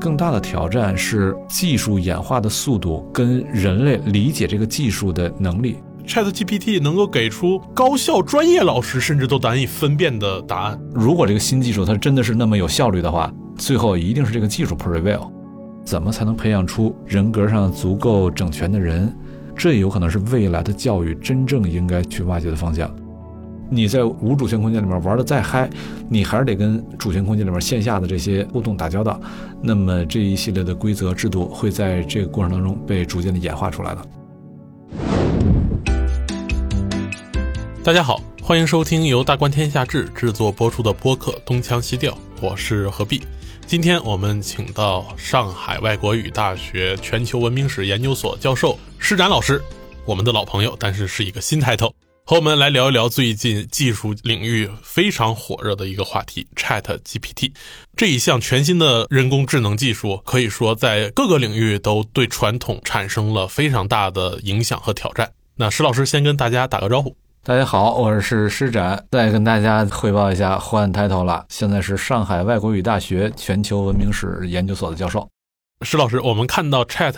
更大的挑战是技术演化的速度跟人类理解这个技术的能力。Chat GPT 能够给出高校专业老师甚至都难以分辨的答案。如果这个新技术它真的是那么有效率的话，最后一定是这个技术 prevail。怎么才能培养出人格上足够整全的人？这有可能是未来的教育真正应该去挖掘的方向。你在无主权空间里面玩的再嗨，你还是得跟主权空间里面线下的这些互动打交道。那么这一系列的规则制度会在这个过程当中被逐渐的演化出来的。大家好，欢迎收听由大观天下志制作播出的播客《东腔西调》，我是何必。今天我们请到上海外国语大学全球文明史研究所教授施展老师，我们的老朋友，但是是一个新抬头，和我们来聊一聊最近技术领域非常火热的一个话题 ——Chat GPT。这一项全新的人工智能技术，可以说在各个领域都对传统产生了非常大的影响和挑战。那石老师先跟大家打个招呼。大家好，我是施展，再跟大家汇报一下，换抬头了，现在是上海外国语大学全球文明史研究所的教授。石老师，我们看到 Chat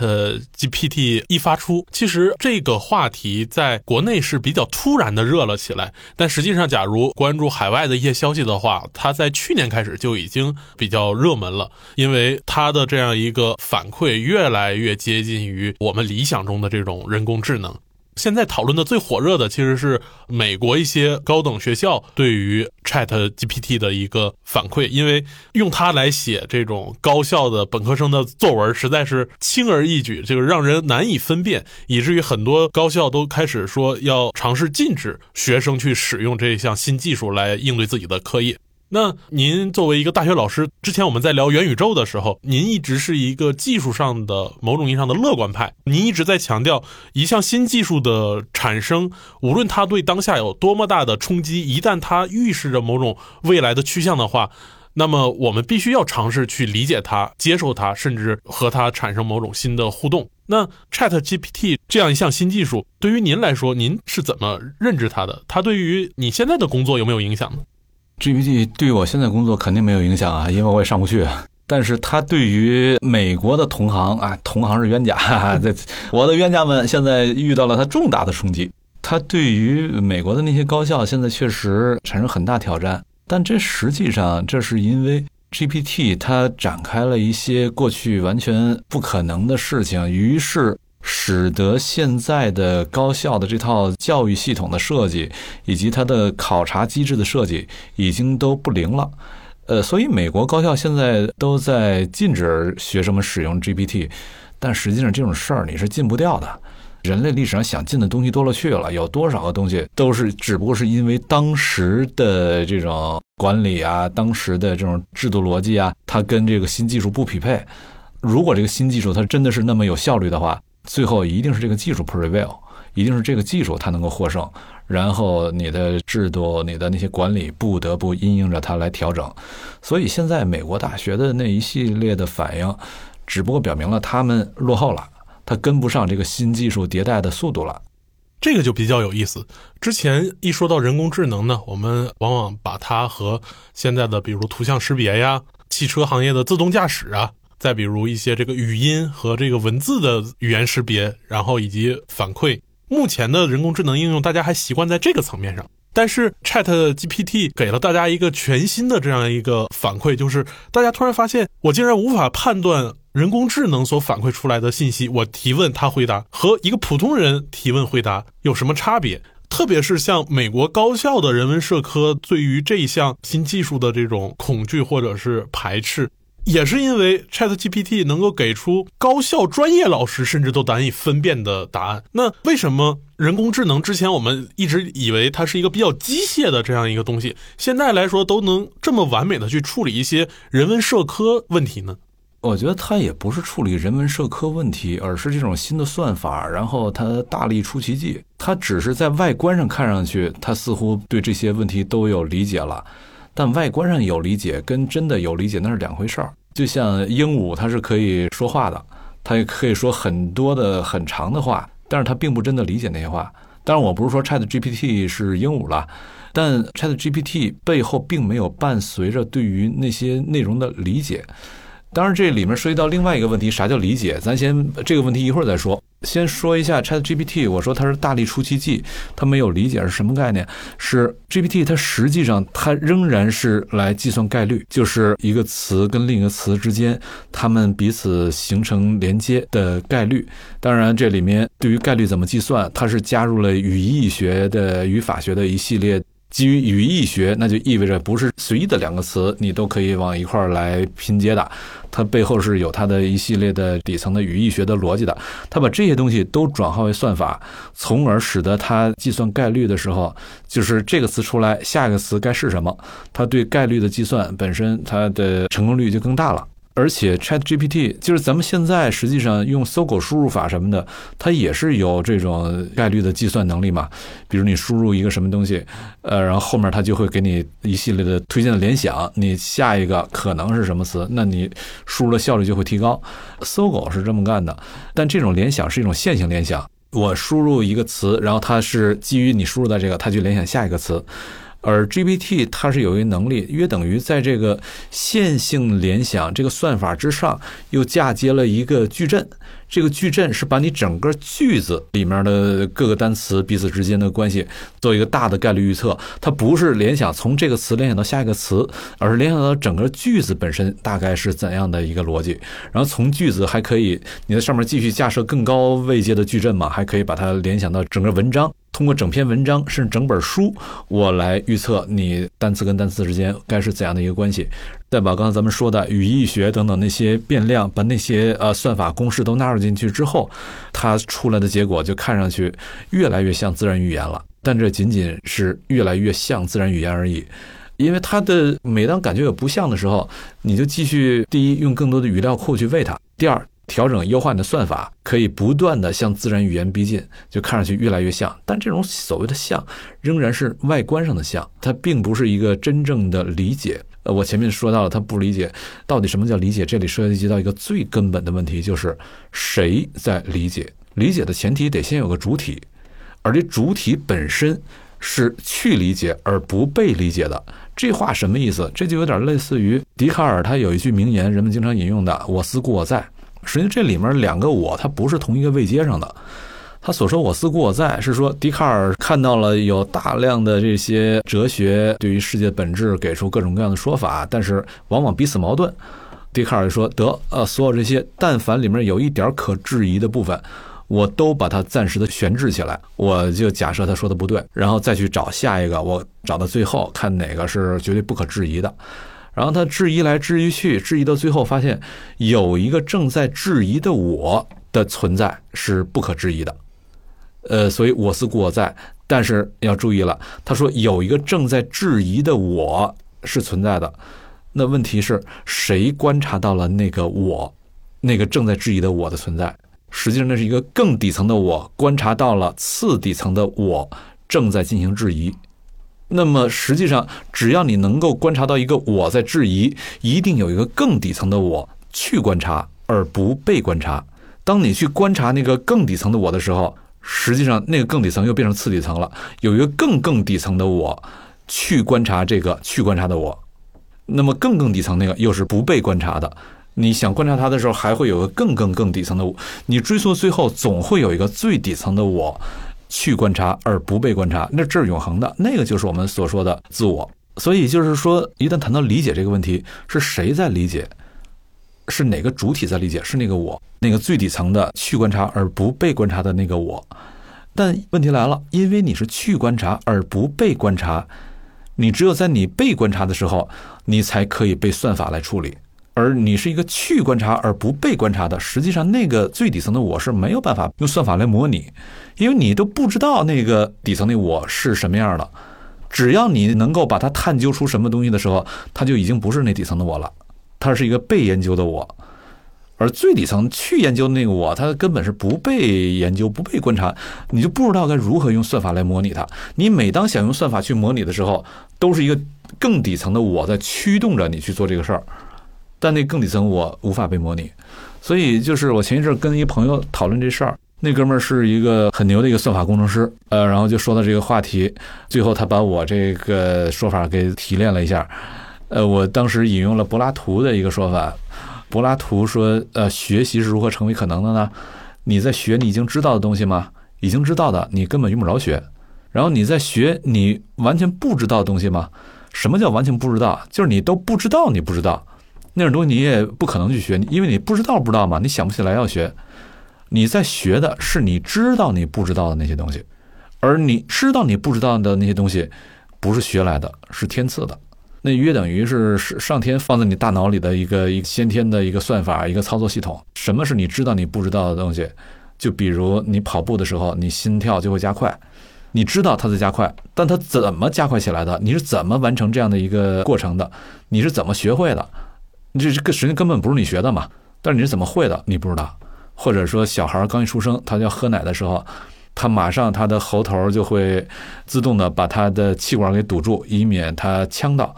GPT 一发出，其实这个话题在国内是比较突然的热了起来，但实际上，假如关注海外的一些消息的话，它在去年开始就已经比较热门了，因为它的这样一个反馈越来越接近于我们理想中的这种人工智能。现在讨论的最火热的其实是美国一些高等学校对于 Chat GPT 的一个反馈，因为用它来写这种高校的本科生的作文实在是轻而易举，这个让人难以分辨，以至于很多高校都开始说要尝试禁止学生去使用这项新技术来应对自己的课业。那您作为一个大学老师，之前我们在聊元宇宙的时候，您一直是一个技术上的某种意义上的乐观派。您一直在强调，一项新技术的产生，无论它对当下有多么大的冲击，一旦它预示着某种未来的趋向的话，那么我们必须要尝试去理解它、接受它，甚至和它产生某种新的互动。那 Chat GPT 这样一项新技术，对于您来说，您是怎么认知它的？它对于你现在的工作有没有影响呢？GPT 对我现在工作肯定没有影响啊，因为我也上不去。但是它对于美国的同行啊，同行是冤家，哈哈这我的冤家们现在遇到了它重大的冲击。它对于美国的那些高校现在确实产生很大挑战，但这实际上这是因为 GPT 它展开了一些过去完全不可能的事情，于是。使得现在的高校的这套教育系统的设计，以及它的考察机制的设计，已经都不灵了。呃，所以美国高校现在都在禁止学生们使用 GPT，但实际上这种事儿你是禁不掉的。人类历史上想禁的东西多了去了，有多少个东西都是只不过是因为当时的这种管理啊，当时的这种制度逻辑啊，它跟这个新技术不匹配。如果这个新技术它真的是那么有效率的话，最后一定是这个技术 prevail，一定是这个技术它能够获胜，然后你的制度、你的那些管理不得不因应着它来调整。所以现在美国大学的那一系列的反应，只不过表明了他们落后了，他跟不上这个新技术迭代的速度了。这个就比较有意思。之前一说到人工智能呢，我们往往把它和现在的比如图像识别呀、汽车行业的自动驾驶啊。再比如一些这个语音和这个文字的语言识别，然后以及反馈，目前的人工智能应用，大家还习惯在这个层面上。但是 Chat GPT 给了大家一个全新的这样一个反馈，就是大家突然发现，我竟然无法判断人工智能所反馈出来的信息，我提问他回答和一个普通人提问回答有什么差别？特别是像美国高校的人文社科对于这一项新技术的这种恐惧或者是排斥。也是因为 Chat GPT 能够给出高校专业老师甚至都难以分辨的答案。那为什么人工智能之前我们一直以为它是一个比较机械的这样一个东西，现在来说都能这么完美的去处理一些人文社科问题呢？我觉得它也不是处理人文社科问题，而是这种新的算法，然后它大力出奇迹。它只是在外观上看上去，它似乎对这些问题都有理解了。但外观上有理解，跟真的有理解那是两回事儿。就像鹦鹉，它是可以说话的，它也可以说很多的很长的话，但是它并不真的理解那些话。当然，我不是说 Chat GPT 是鹦鹉了，但 Chat GPT 背后并没有伴随着对于那些内容的理解。当然，这里面涉及到另外一个问题，啥叫理解？咱先这个问题一会儿再说。先说一下 Chat GPT，我说它是大力出奇迹，它没有理解是什么概念？是 GPT，它实际上它仍然是来计算概率，就是一个词跟另一个词之间，它们彼此形成连接的概率。当然，这里面对于概率怎么计算，它是加入了语义学的语法学的一系列。基于语义学，那就意味着不是随意的两个词你都可以往一块儿来拼接的，它背后是有它的一系列的底层的语义学的逻辑的。它把这些东西都转化为算法，从而使得它计算概率的时候，就是这个词出来，下一个词该是什么，它对概率的计算本身它的成功率就更大了。而且 Chat GPT 就是咱们现在实际上用搜狗输入法什么的，它也是有这种概率的计算能力嘛。比如你输入一个什么东西，呃，然后后面它就会给你一系列的推荐的联想，你下一个可能是什么词，那你输入的效率就会提高。搜狗是这么干的，但这种联想是一种线性联想，我输入一个词，然后它是基于你输入的这个，它去联想下一个词。而 GPT 它是有一个能力，约等于在这个线性联想这个算法之上，又嫁接了一个矩阵。这个矩阵是把你整个句子里面的各个单词彼此之间的关系做一个大的概率预测。它不是联想从这个词联想到下一个词，而是联想到整个句子本身大概是怎样的一个逻辑。然后从句子还可以你在上面继续架设更高位阶的矩阵嘛，还可以把它联想到整个文章。通过整篇文章甚至整本书，我来预测你单词跟单词之间该是怎样的一个关系。再把刚才咱们说的语义学等等那些变量，把那些呃算法公式都纳入进去之后，它出来的结果就看上去越来越像自然语言了。但这仅仅是越来越像自然语言而已，因为它的每当感觉有不像的时候，你就继续第一用更多的语料库去喂它，第二。调整优化你的算法，可以不断的向自然语言逼近，就看上去越来越像。但这种所谓的像，仍然是外观上的像，它并不是一个真正的理解。呃，我前面说到了，他不理解到底什么叫理解。这里涉及到一个最根本的问题，就是谁在理解？理解的前提得先有个主体，而这主体本身是去理解而不被理解的。这话什么意思？这就有点类似于笛卡尔，他有一句名言，人们经常引用的“我思故我在”。实际上，这里面两个我，它不是同一个位阶上的。他所说“我思故我在”，是说笛卡尔看到了有大量的这些哲学对于世界本质给出各种各样的说法，但是往往彼此矛盾。笛卡尔说：“得，呃，所有这些，但凡里面有一点可质疑的部分，我都把它暂时的悬置起来，我就假设他说的不对，然后再去找下一个，我找到最后看哪个是绝对不可质疑的。”然后他质疑来质疑去，质疑到最后发现有一个正在质疑的我的存在是不可质疑的，呃，所以我思故我在。但是要注意了，他说有一个正在质疑的我是存在的，那问题是谁观察到了那个我，那个正在质疑的我的存在？实际上那是一个更底层的我观察到了次底层的我正在进行质疑。那么实际上，只要你能够观察到一个我在质疑，一定有一个更底层的我去观察，而不被观察。当你去观察那个更底层的我的时候，实际上那个更底层又变成次底层了。有一个更更底层的我去观察这个去观察的我，那么更更底层那个又是不被观察的。你想观察它的时候，还会有个更更更底层的我。你追溯最后，总会有一个最底层的我。去观察而不被观察，那这是永恒的，那个就是我们所说的自我。所以就是说，一旦谈到理解这个问题，是谁在理解？是哪个主体在理解？是那个我，那个最底层的去观察而不被观察的那个我。但问题来了，因为你是去观察而不被观察，你只有在你被观察的时候，你才可以被算法来处理。而你是一个去观察而不被观察的，实际上那个最底层的我是没有办法用算法来模拟，因为你都不知道那个底层的我是什么样的。只要你能够把它探究出什么东西的时候，它就已经不是那底层的我了，它是一个被研究的我。而最底层去研究那个我，它根本是不被研究、不被观察，你就不知道该如何用算法来模拟它。你每当想用算法去模拟的时候，都是一个更底层的我在驱动着你去做这个事儿。但那更底层我无法被模拟，所以就是我前一阵跟一朋友讨论这事儿，那哥们儿是一个很牛的一个算法工程师，呃，然后就说到这个话题，最后他把我这个说法给提炼了一下，呃，我当时引用了柏拉图的一个说法，柏拉图说，呃，学习是如何成为可能的呢？你在学你已经知道的东西吗？已经知道的，你根本用不着学。然后你在学你完全不知道的东西吗？什么叫完全不知道？就是你都不知道，你不知道那种东西，你也不可能去学，因为你不知道不知道嘛，你想不起来要学。你在学的是你知道你不知道的那些东西，而你知道你不知道的那些东西，不是学来的，是天赐的。那约等于是上天放在你大脑里的一个一个先天的一个算法，一个操作系统。什么是你知道你不知道的东西？就比如你跑步的时候，你心跳就会加快，你知道它在加快，但它怎么加快起来的？你是怎么完成这样的一个过程的？你是怎么学会的？你这这个实际根本不是你学的嘛？但是你是怎么会的？你不知道。或者说，小孩刚一出生，他要喝奶的时候，他马上他的喉头就会自动的把他的气管给堵住，以免他呛到。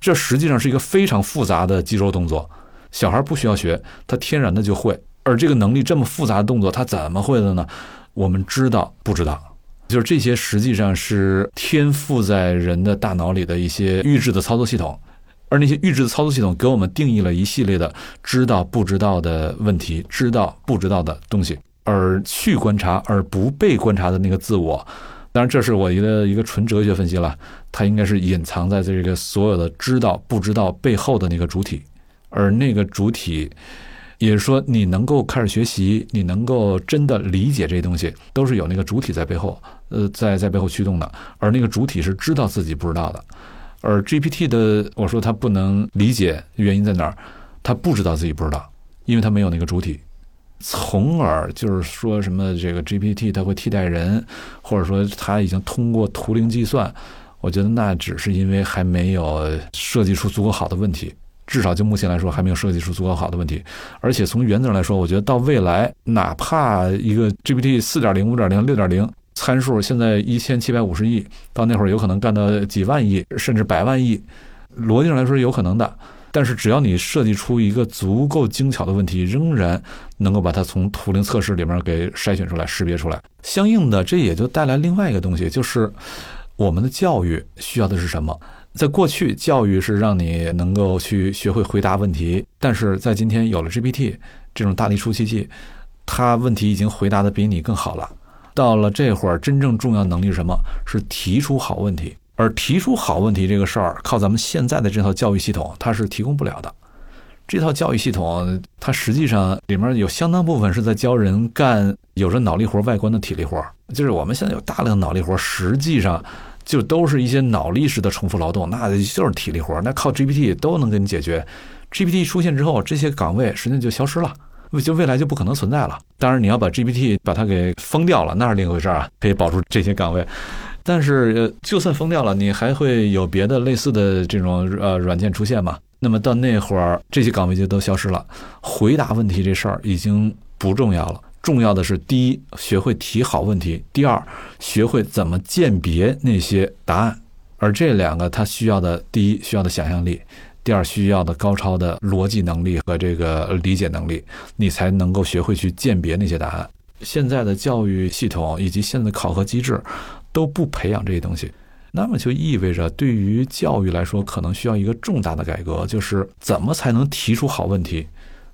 这实际上是一个非常复杂的肌肉动作，小孩不需要学，他天然的就会。而这个能力这么复杂的动作，他怎么会的呢？我们知道不知道？就是这些实际上是天赋在人的大脑里的一些预制的操作系统。而那些预制的操作系统给我们定义了一系列的知道不知道的问题，知道不知道的东西，而去观察而不被观察的那个自我，当然这是我一个一个纯哲学分析了，它应该是隐藏在这个所有的知道不知道背后的那个主体，而那个主体，也是说你能够开始学习，你能够真的理解这些东西，都是有那个主体在背后，呃，在在背后驱动的，而那个主体是知道自己不知道的。而 GPT 的，我说他不能理解原因在哪儿，他不知道自己不知道，因为他没有那个主体，从而就是说什么这个 GPT 它会替代人，或者说它已经通过图灵计算，我觉得那只是因为还没有设计出足够好的问题，至少就目前来说还没有设计出足够好的问题。而且从原则上来说，我觉得到未来，哪怕一个 GPT 四点零、五点零、六点零。参数现在一千七百五十亿，到那会儿有可能干到几万亿，甚至百万亿，逻辑上来说是有可能的。但是只要你设计出一个足够精巧的问题，仍然能够把它从图灵测试里面给筛选出来、识别出来。相应的，这也就带来另外一个东西，就是我们的教育需要的是什么？在过去，教育是让你能够去学会回答问题，但是在今天有了 GPT 这种大力出奇迹，它问题已经回答的比你更好了。到了这会儿，真正重要能力是什么？是提出好问题。而提出好问题这个事儿，靠咱们现在的这套教育系统，它是提供不了的。这套教育系统，它实际上里面有相当部分是在教人干有着脑力活外观的体力活。就是我们现在有大量脑力活，实际上就都是一些脑力式的重复劳动，那就是体力活。那靠 GPT 都能给你解决。GPT 出现之后，这些岗位实际上就消失了。就未来就不可能存在了。当然，你要把 GPT 把它给封掉了，那是另一回事儿啊，可以保住这些岗位。但是，就算封掉了，你还会有别的类似的这种呃软件出现嘛？那么到那会儿，这些岗位就都消失了。回答问题这事儿已经不重要了，重要的是第一，学会提好问题；第二，学会怎么鉴别那些答案。而这两个，它需要的第一，需要的想象力。第二，需要的高超的逻辑能力和这个理解能力，你才能够学会去鉴别那些答案。现在的教育系统以及现在的考核机制都不培养这些东西，那么就意味着对于教育来说，可能需要一个重大的改革，就是怎么才能提出好问题，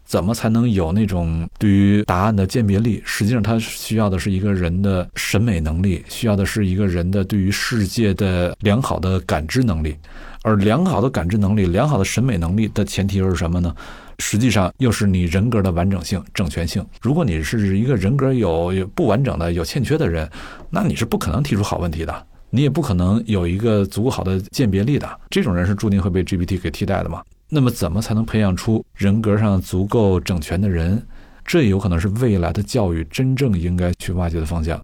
怎么才能有那种对于答案的鉴别力。实际上，它需要的是一个人的审美能力，需要的是一个人的对于世界的良好的感知能力。而良好的感知能力、良好的审美能力的前提又是什么呢？实际上又是你人格的完整性、整全性。如果你是一个人格有有不完整的、有欠缺的人，那你是不可能提出好问题的，你也不可能有一个足够好的鉴别力的。这种人是注定会被 GPT 给替代的嘛？那么，怎么才能培养出人格上足够整全的人？这有可能是未来的教育真正应该去挖掘的方向。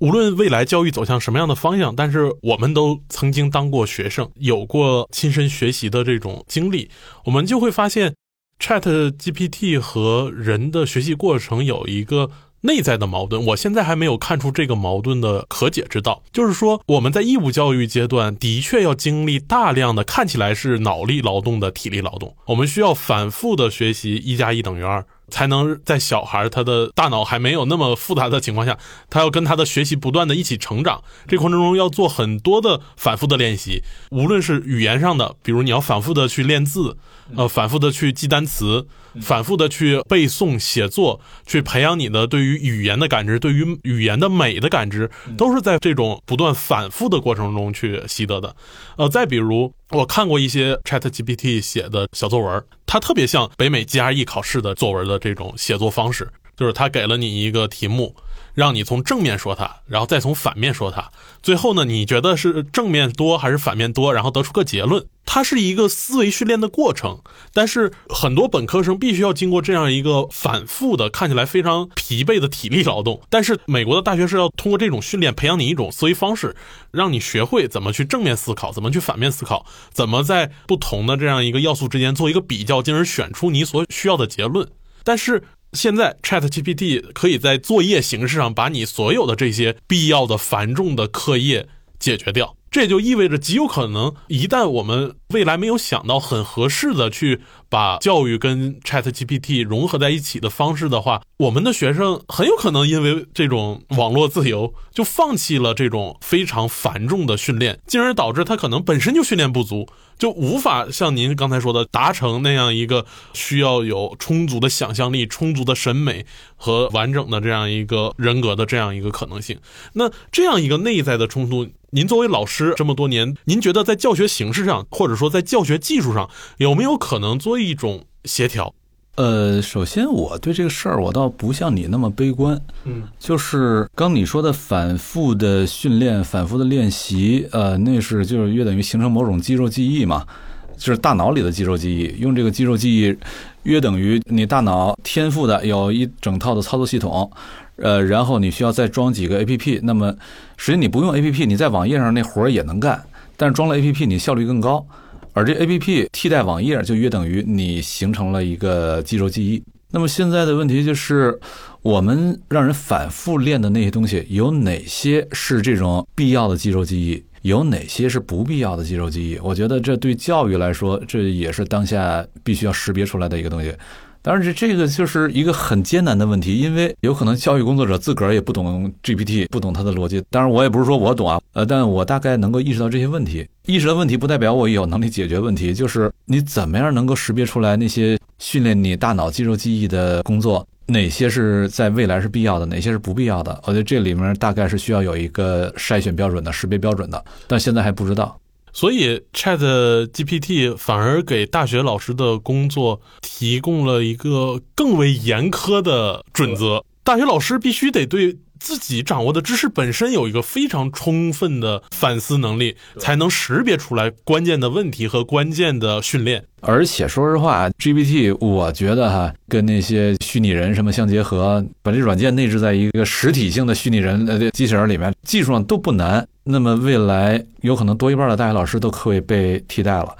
无论未来教育走向什么样的方向，但是我们都曾经当过学生，有过亲身学习的这种经历，我们就会发现，Chat GPT 和人的学习过程有一个内在的矛盾。我现在还没有看出这个矛盾的可解之道。就是说，我们在义务教育阶段的确要经历大量的看起来是脑力劳动的体力劳动，我们需要反复的学习一加一等于二。才能在小孩他的大脑还没有那么复杂的情况下，他要跟他的学习不断的一起成长。这过程中要做很多的反复的练习，无论是语言上的，比如你要反复的去练字，呃，反复的去记单词，反复的去背诵写作，去培养你的对于语言的感知，对于语言的美的感知，都是在这种不断反复的过程中去习得的。呃，再比如我看过一些 Chat GPT 写的小作文，它特别像北美 GRE 考试的作文的这种写作方式，就是它给了你一个题目。让你从正面说它，然后再从反面说它，最后呢，你觉得是正面多还是反面多？然后得出个结论。它是一个思维训练的过程，但是很多本科生必须要经过这样一个反复的、看起来非常疲惫的体力劳动。但是美国的大学是要通过这种训练，培养你一种思维方式，让你学会怎么去正面思考，怎么去反面思考，怎么在不同的这样一个要素之间做一个比较，进而选出你所需要的结论。但是。现在 Chat GPT 可以在作业形式上把你所有的这些必要的繁重的课业解决掉。这就意味着，极有可能，一旦我们未来没有想到很合适的去把教育跟 Chat GPT 融合在一起的方式的话，我们的学生很有可能因为这种网络自由，就放弃了这种非常繁重的训练，进而导致他可能本身就训练不足，就无法像您刚才说的达成那样一个需要有充足的想象力、充足的审美和完整的这样一个人格的这样一个可能性。那这样一个内在的冲突。您作为老师这么多年，您觉得在教学形式上，或者说在教学技术上，有没有可能做一种协调？呃，首先我对这个事儿，我倒不像你那么悲观。嗯，就是刚你说的反复的训练、反复的练习，呃，那是就是约等于形成某种肌肉记忆嘛，就是大脑里的肌肉记忆。用这个肌肉记忆，约等于你大脑天赋的有一整套的操作系统。呃，然后你需要再装几个 A P P，那么实际你不用 A P P，你在网页上那活儿也能干，但是装了 A P P 你效率更高，而这 A P P 替代网页就约等于你形成了一个肌肉记忆。那么现在的问题就是，我们让人反复练的那些东西，有哪些是这种必要的肌肉记忆，有哪些是不必要的肌肉记忆？我觉得这对教育来说，这也是当下必须要识别出来的一个东西。当然，这这个就是一个很艰难的问题，因为有可能教育工作者自个儿也不懂 GPT，不懂它的逻辑。当然，我也不是说我懂啊，呃，但我大概能够意识到这些问题。意识到问题不代表我有能力解决问题，就是你怎么样能够识别出来那些训练你大脑肌肉记忆的工作，哪些是在未来是必要的，哪些是不必要的？我觉得这里面大概是需要有一个筛选标准的、识别标准的，但现在还不知道。所以，Chat GPT 反而给大学老师的工作提供了一个更为严苛的准则。大学老师必须得对自己掌握的知识本身有一个非常充分的反思能力，才能识别出来关键的问题和关键的训练。而且说实话，GPT 我觉得哈，跟那些虚拟人什么相结合，把这软件内置在一个实体性的虚拟人呃机器人里面，技术上都不难。那么未来有可能多一半的大学老师都可以被替代了，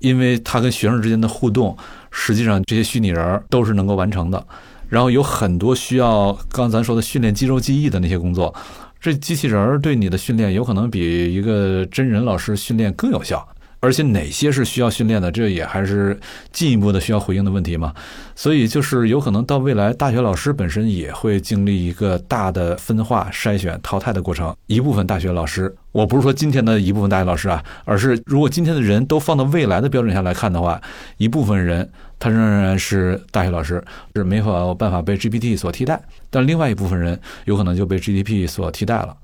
因为他跟学生之间的互动，实际上这些虚拟人都是能够完成的。然后有很多需要刚咱说的训练肌肉记忆的那些工作，这机器人儿对你的训练有可能比一个真人老师训练更有效。而且哪些是需要训练的，这也还是进一步的需要回应的问题嘛。所以就是有可能到未来，大学老师本身也会经历一个大的分化、筛选、淘汰的过程。一部分大学老师，我不是说今天的一部分大学老师啊，而是如果今天的人都放到未来的标准下来看的话，一部分人他仍然是大学老师，是没法办法被 GPT 所替代。但另外一部分人有可能就被 GPT 所替代了。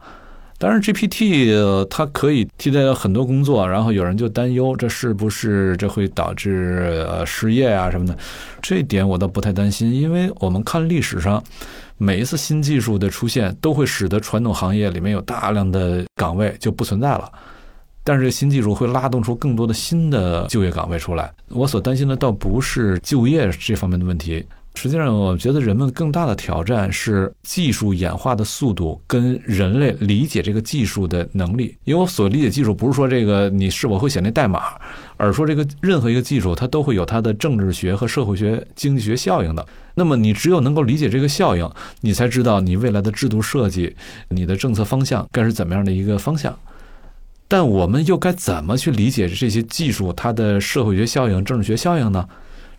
当然，GPT 它可以替代很多工作，然后有人就担忧这是不是这会导致呃失业啊什么的，这点我倒不太担心，因为我们看历史上每一次新技术的出现，都会使得传统行业里面有大量的岗位就不存在了，但是新技术会拉动出更多的新的就业岗位出来。我所担心的倒不是就业这方面的问题。实际上，我觉得人们更大的挑战是技术演化的速度跟人类理解这个技术的能力。因为我所理解技术，不是说这个你是否会写那代码，而说这个任何一个技术它都会有它的政治学和社会学、经济学效应的。那么你只有能够理解这个效应，你才知道你未来的制度设计、你的政策方向该是怎么样的一个方向。但我们又该怎么去理解这些技术它的社会学效应、政治学效应呢？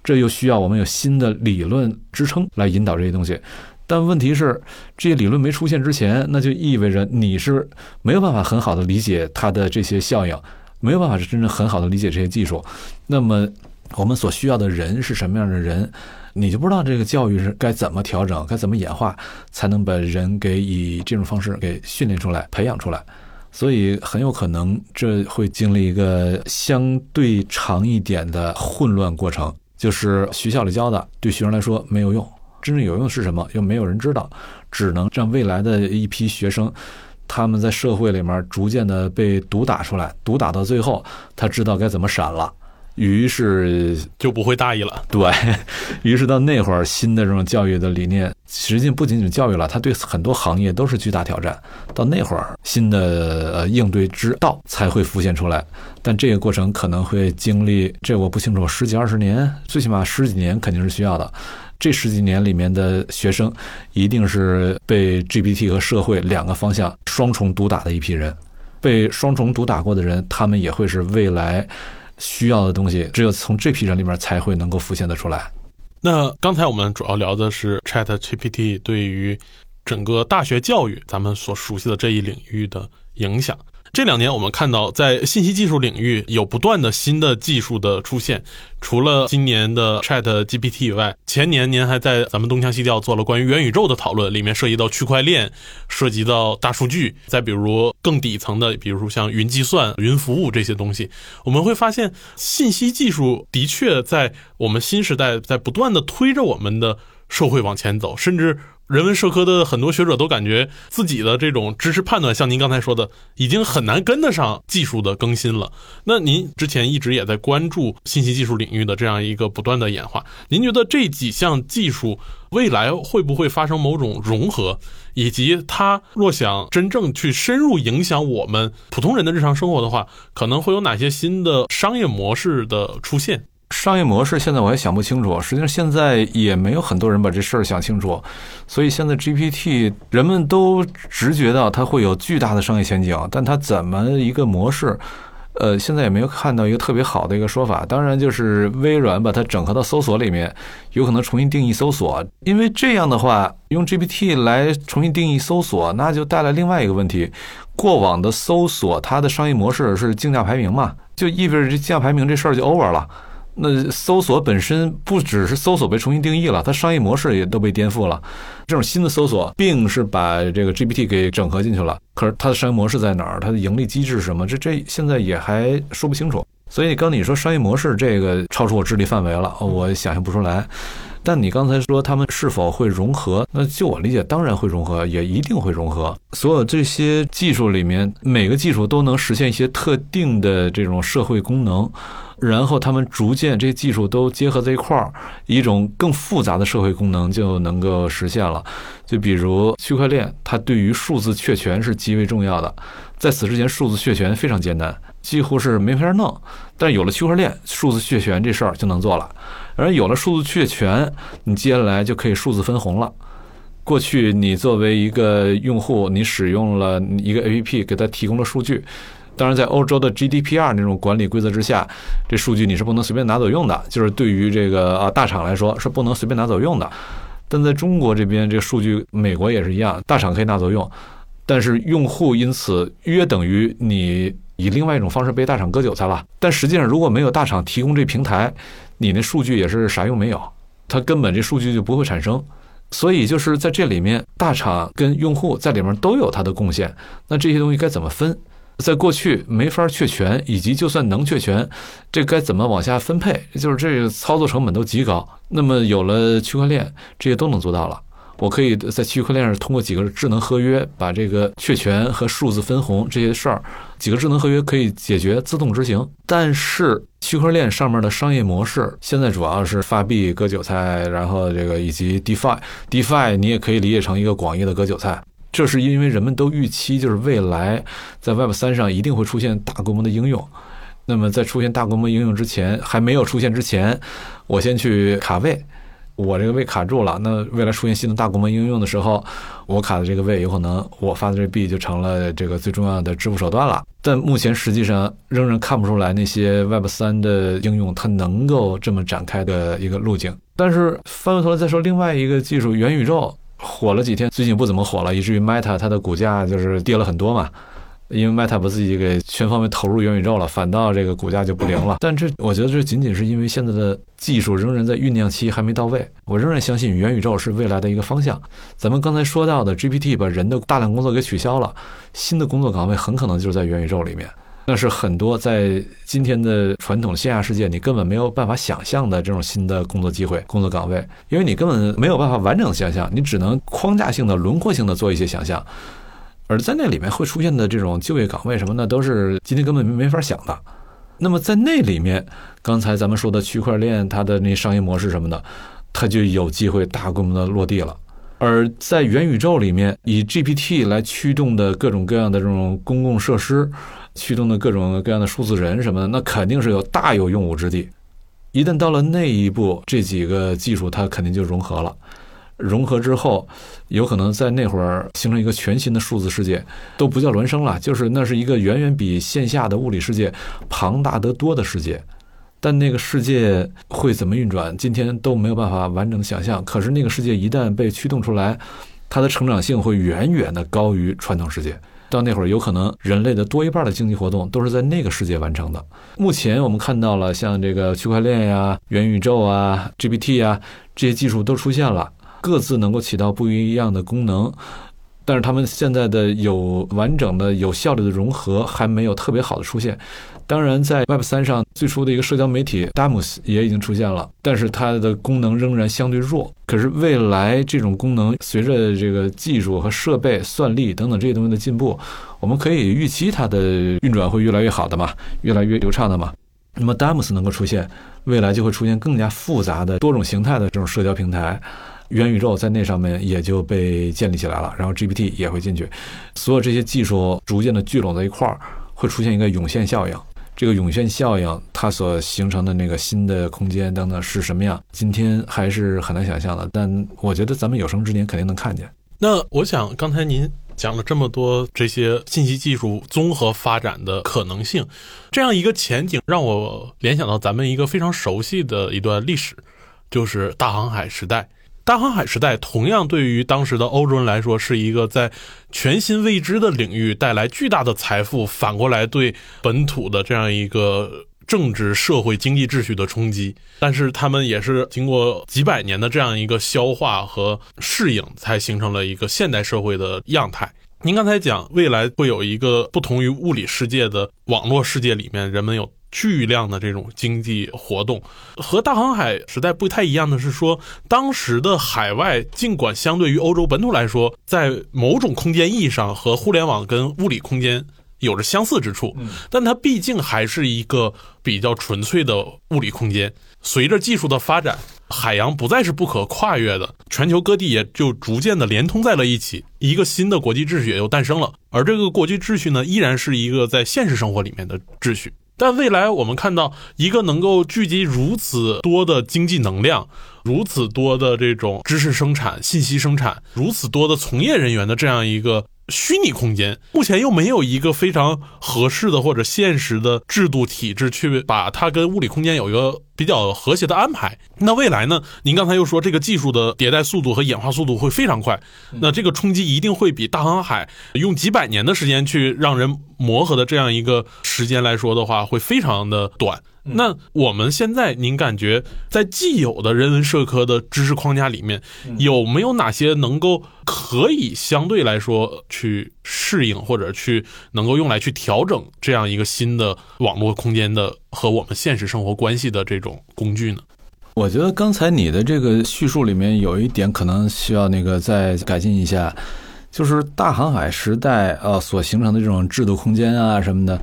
这又需要我们有新的理论支撑来引导这些东西。但问题是，这些理论没出现之前，那就意味着你是没有办法很好的理解它的这些效应，没有办法是真正很好的理解这些技术。那么，我们所需要的人是什么样的人，你就不知道这个教育是该怎么调整，该怎么演化，才能把人给以这种方式给训练出来、培养出来。所以，很有可能这会经历一个相对长一点的混乱过程，就是学校里教的对学生来说没有用。真正有用是什么？又没有人知道，只能让未来的一批学生，他们在社会里面逐渐的被毒打出来，毒打到最后，他知道该怎么闪了，于是就不会大意了。对于是到那会儿，新的这种教育的理念，实际不仅仅教育了，它对很多行业都是巨大挑战。到那会儿，新的呃应对之道才会浮现出来。但这个过程可能会经历，这我不清楚，十几二十年，最起码十几年肯定是需要的。这十几年里面的学生，一定是被 GPT 和社会两个方向双重毒打的一批人。被双重毒打过的人，他们也会是未来需要的东西，只有从这批人里面才会能够浮现得出来。那刚才我们主要聊的是 Chat GPT 对于整个大学教育，咱们所熟悉的这一领域的影响。这两年，我们看到在信息技术领域有不断的新的技术的出现。除了今年的 Chat GPT 以外，前年您还在咱们东腔西调做了关于元宇宙的讨论，里面涉及到区块链，涉及到大数据，再比如更底层的，比如说像云计算、云服务这些东西，我们会发现信息技术的确在我们新时代在不断的推着我们的社会往前走，甚至。人文社科的很多学者都感觉自己的这种知识判断，像您刚才说的，已经很难跟得上技术的更新了。那您之前一直也在关注信息技术领域的这样一个不断的演化，您觉得这几项技术未来会不会发生某种融合？以及它若想真正去深入影响我们普通人的日常生活的话，可能会有哪些新的商业模式的出现？商业模式现在我还想不清楚，实际上现在也没有很多人把这事儿想清楚，所以现在 GPT 人们都直觉到它会有巨大的商业前景，但它怎么一个模式，呃，现在也没有看到一个特别好的一个说法。当然，就是微软把它整合到搜索里面，有可能重新定义搜索，因为这样的话，用 GPT 来重新定义搜索，那就带来另外一个问题：过往的搜索它的商业模式是竞价排名嘛，就意味着这竞价排名这事儿就 over 了。那搜索本身不只是搜索被重新定义了，它商业模式也都被颠覆了。这种新的搜索，并是把这个 GPT 给整合进去了，可是它的商业模式在哪儿？它的盈利机制是什么？这这现在也还说不清楚。所以刚你说商业模式这个超出我智力范围了，我想象不出来。但你刚才说他们是否会融合？那就我理解，当然会融合，也一定会融合。所有这些技术里面，每个技术都能实现一些特定的这种社会功能。然后他们逐渐这些技术都结合在一块儿，一种更复杂的社会功能就能够实现了。就比如区块链，它对于数字确权是极为重要的。在此之前，数字确权非常艰难，几乎是没法弄。但有了区块链，数字确权这事儿就能做了。而有了数字确权，你接下来就可以数字分红了。过去你作为一个用户，你使用了一个 APP，给它提供了数据。当然，在欧洲的 GDPR 那种管理规则之下，这数据你是不能随便拿走用的。就是对于这个啊大厂来说，是不能随便拿走用的。但在中国这边，这个数据美国也是一样，大厂可以拿走用，但是用户因此约等于你以另外一种方式被大厂割韭菜了。但实际上，如果没有大厂提供这平台，你那数据也是啥用没有，它根本这数据就不会产生。所以就是在这里面，大厂跟用户在里面都有它的贡献。那这些东西该怎么分？在过去没法确权，以及就算能确权，这该怎么往下分配？就是这个操作成本都极高。那么有了区块链，这些都能做到了。我可以在区块链上通过几个智能合约，把这个确权和数字分红这些事儿，几个智能合约可以解决，自动执行。但是区块链上面的商业模式现在主要是发币割韭菜，然后这个以及 DeFi，DeFi 你也可以理解成一个广义的割韭菜。这是因为人们都预期，就是未来在 Web 三上一定会出现大规模的应用。那么在出现大规模应用之前，还没有出现之前，我先去卡位，我这个位卡住了，那未来出现新的大规模应用的时候，我卡的这个位有可能我发的这币就成了这个最重要的支付手段了。但目前实际上仍然看不出来那些 Web 三的应用它能够这么展开的一个路径。但是翻回头来再说另外一个技术，元宇宙火了几天，最近不怎么火了，以至于 Meta 它的股价就是跌了很多嘛。因为 Meta 把自己给全方位投入元宇宙了，反倒这个股价就不灵了。但这我觉得这仅仅是因为现在的技术仍然在酝酿期，还没到位。我仍然相信元宇宙是未来的一个方向。咱们刚才说到的 GPT 把人的大量工作给取消了，新的工作岗位很可能就是在元宇宙里面。那是很多在今天的传统线下世界你根本没有办法想象的这种新的工作机会、工作岗位，因为你根本没有办法完整的想象，你只能框架性的、轮廓性的做一些想象。而在那里面会出现的这种就业岗位什么的，都是今天根本没法想的。那么在那里面，刚才咱们说的区块链，它的那商业模式什么的，它就有机会大规模的落地了。而在元宇宙里面，以 GPT 来驱动的各种各样的这种公共设施，驱动的各种各样的数字人什么的，那肯定是有大有用武之地。一旦到了那一步，这几个技术它肯定就融合了。融合之后，有可能在那会儿形成一个全新的数字世界，都不叫孪生了，就是那是一个远远比线下的物理世界庞大得多的世界。但那个世界会怎么运转，今天都没有办法完整的想象。可是那个世界一旦被驱动出来，它的成长性会远远的高于传统世界。到那会儿，有可能人类的多一半的经济活动都是在那个世界完成的。目前我们看到了，像这个区块链呀、元宇宙啊、GPT 啊这些技术都出现了。各自能够起到不一样的功能，但是他们现在的有完整的、有效率的融合还没有特别好的出现。当然，在 Web 三上最初的一个社交媒体 Damos 也已经出现了，但是它的功能仍然相对弱。可是未来这种功能随着这个技术和设备、算力等等这些东西的进步，我们可以预期它的运转会越来越好的嘛，越来越流畅的嘛。那么 Damos 能够出现，未来就会出现更加复杂的多种形态的这种社交平台。元宇宙在那上面也就被建立起来了，然后 GPT 也会进去，所有这些技术逐渐的聚拢在一块儿，会出现一个涌现效应。这个涌现效应它所形成的那个新的空间等等是什么样，今天还是很难想象的。但我觉得咱们有生之年肯定能看见。那我想刚才您讲了这么多这些信息技术综合发展的可能性，这样一个前景让我联想到咱们一个非常熟悉的一段历史，就是大航海时代。大航海时代同样对于当时的欧洲人来说是一个在全新未知的领域带来巨大的财富，反过来对本土的这样一个政治、社会、经济秩序的冲击。但是他们也是经过几百年的这样一个消化和适应，才形成了一个现代社会的样态。您刚才讲未来会有一个不同于物理世界的网络世界里面，人们有。巨量的这种经济活动，和大航海时代不太一样的是说，当时的海外尽管相对于欧洲本土来说，在某种空间意义上和互联网跟物理空间有着相似之处，但它毕竟还是一个比较纯粹的物理空间。随着技术的发展，海洋不再是不可跨越的，全球各地也就逐渐的连通在了一起，一个新的国际秩序也就诞生了。而这个国际秩序呢，依然是一个在现实生活里面的秩序。但未来我们看到一个能够聚集如此多的经济能量、如此多的这种知识生产、信息生产、如此多的从业人员的这样一个。虚拟空间目前又没有一个非常合适的或者现实的制度体制去把它跟物理空间有一个比较和谐的安排。那未来呢？您刚才又说这个技术的迭代速度和演化速度会非常快，那这个冲击一定会比大航海用几百年的时间去让人磨合的这样一个时间来说的话，会非常的短。那我们现在，您感觉在既有的人文社科的知识框架里面，有没有哪些能够可以相对来说去适应或者去能够用来去调整这样一个新的网络空间的和我们现实生活关系的这种工具呢？我觉得刚才你的这个叙述里面有一点可能需要那个再改进一下，就是大航海时代呃所形成的这种制度空间啊什么的。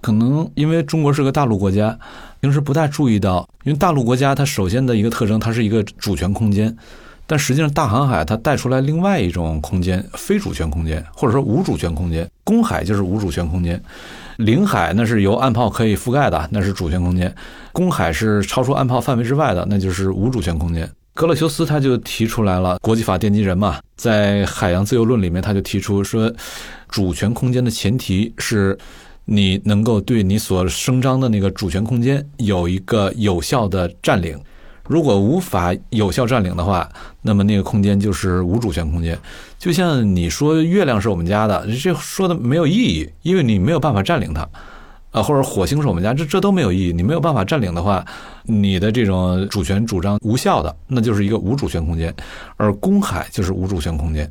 可能因为中国是个大陆国家，平时不大注意到。因为大陆国家它首先的一个特征，它是一个主权空间，但实际上大航海它带出来另外一种空间，非主权空间，或者说无主权空间。公海就是无主权空间，领海那是由岸炮可以覆盖的，那是主权空间。公海是超出岸炮范围之外的，那就是无主权空间。格勒修斯他就提出来了，国际法奠基人嘛，在海洋自由论里面他就提出说，主权空间的前提是你能够对你所声张的那个主权空间有一个有效的占领。如果无法有效占领的话，那么那个空间就是无主权空间。就像你说月亮是我们家的，这说的没有意义，因为你没有办法占领它。啊，或者火星是我们家，这这都没有意义。你没有办法占领的话，你的这种主权主张无效的，那就是一个无主权空间。而公海就是无主权空间，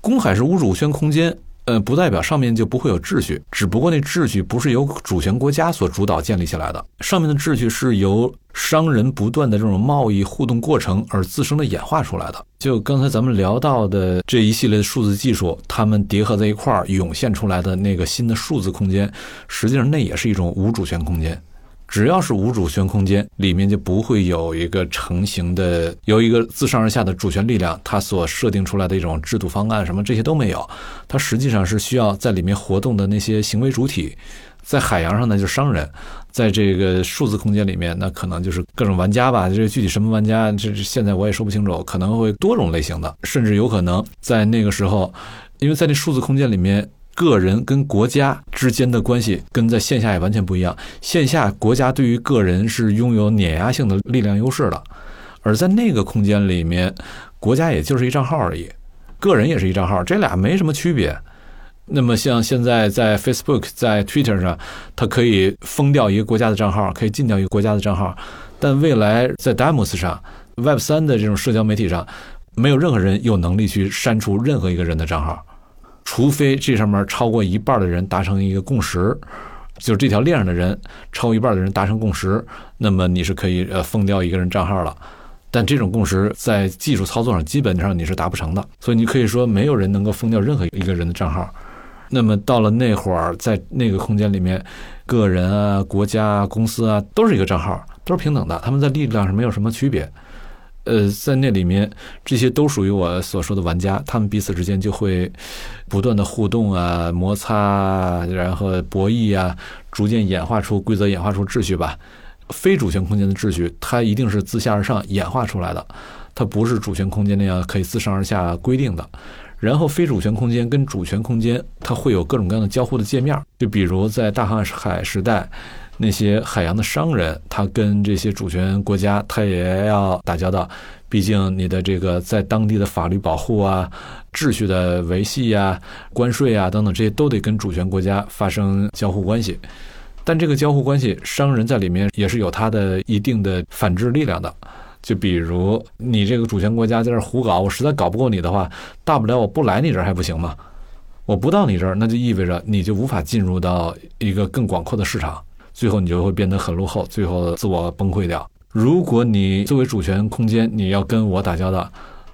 公海是无主权空间。呃，不代表上面就不会有秩序，只不过那秩序不是由主权国家所主导建立起来的，上面的秩序是由商人不断的这种贸易互动过程而自身的演化出来的。就刚才咱们聊到的这一系列的数字技术，它们叠合在一块儿涌现出来的那个新的数字空间，实际上那也是一种无主权空间。只要是无主权空间，里面就不会有一个成型的、由一个自上而下的主权力量，它所设定出来的一种制度方案，什么这些都没有。它实际上是需要在里面活动的那些行为主体，在海洋上呢就是商人，在这个数字空间里面，那可能就是各种玩家吧。这具体什么玩家，这现在我也说不清楚，可能会多种类型的，甚至有可能在那个时候，因为在那数字空间里面。个人跟国家之间的关系跟在线下也完全不一样。线下国家对于个人是拥有碾压性的力量优势的，而在那个空间里面，国家也就是一账号而已，个人也是一账号，这俩没什么区别。那么像现在在 Facebook、在 Twitter 上，它可以封掉一个国家的账号，可以禁掉一个国家的账号，但未来在 Demos 上、Web 三的这种社交媒体上，没有任何人有能力去删除任何一个人的账号。除非这上面超过一半的人达成一个共识，就是这条链上的人超一半的人达成共识，那么你是可以呃封掉一个人账号了。但这种共识在技术操作上基本上你是达不成的，所以你可以说没有人能够封掉任何一个人的账号。那么到了那会儿，在那个空间里面，个人啊、国家啊、公司啊都是一个账号，都是平等的，他们在力量上没有什么区别。呃，在那里面，这些都属于我所说的玩家，他们彼此之间就会不断的互动啊、摩擦，然后博弈啊，逐渐演化出规则，演化出秩序吧。非主权空间的秩序，它一定是自下而上演化出来的，它不是主权空间那样可以自上而下规定的。然后，非主权空间跟主权空间，它会有各种各样的交互的界面，就比如在大航海时代。那些海洋的商人，他跟这些主权国家，他也要打交道。毕竟你的这个在当地的法律保护啊、秩序的维系啊、关税啊等等，这些都得跟主权国家发生交互关系。但这个交互关系，商人在里面也是有他的一定的反制力量的。就比如你这个主权国家在这胡搞，我实在搞不过你的话，大不了我不来你这儿还不行吗？我不到你这儿，那就意味着你就无法进入到一个更广阔的市场。最后你就会变得很落后，最后自我崩溃掉。如果你作为主权空间，你要跟我打交道，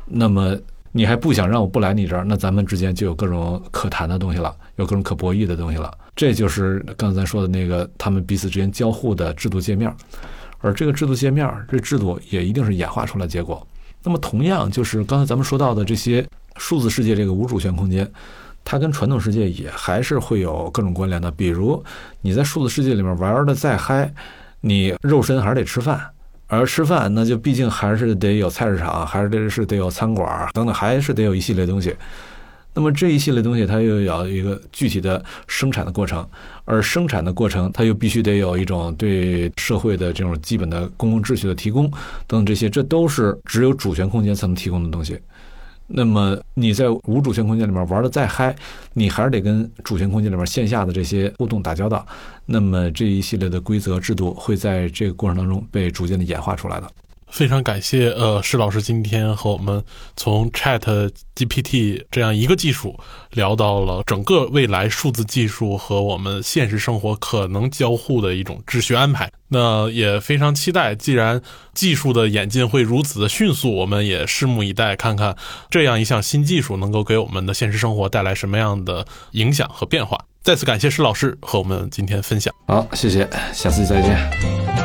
那么你还不想让我不来你这儿，那咱们之间就有各种可谈的东西了，有各种可博弈的东西了。这就是刚才说的那个他们彼此之间交互的制度界面，而这个制度界面，这制度也一定是演化出来结果。那么同样，就是刚才咱们说到的这些数字世界这个无主权空间。它跟传统世界也还是会有各种关联的，比如你在数字世界里面玩的再嗨，你肉身还是得吃饭，而吃饭那就毕竟还是得有菜市场，还是得是得有餐馆等等，还是得有一系列东西。那么这一系列东西它又要一个具体的生产的过程，而生产的过程它又必须得有一种对社会的这种基本的公共秩序的提供等等这些，这都是只有主权空间才能提供的东西。那么你在无主权空间里面玩的再嗨，你还是得跟主权空间里面线下的这些互动打交道。那么这一系列的规则制度会在这个过程当中被逐渐的演化出来的。非常感谢，呃，施老师今天和我们从 Chat GPT 这样一个技术聊到了整个未来数字技术和我们现实生活可能交互的一种秩序安排。那也非常期待，既然技术的演进会如此的迅速，我们也拭目以待，看看这样一项新技术能够给我们的现实生活带来什么样的影响和变化。再次感谢施老师和我们今天分享。好，谢谢，下次再见。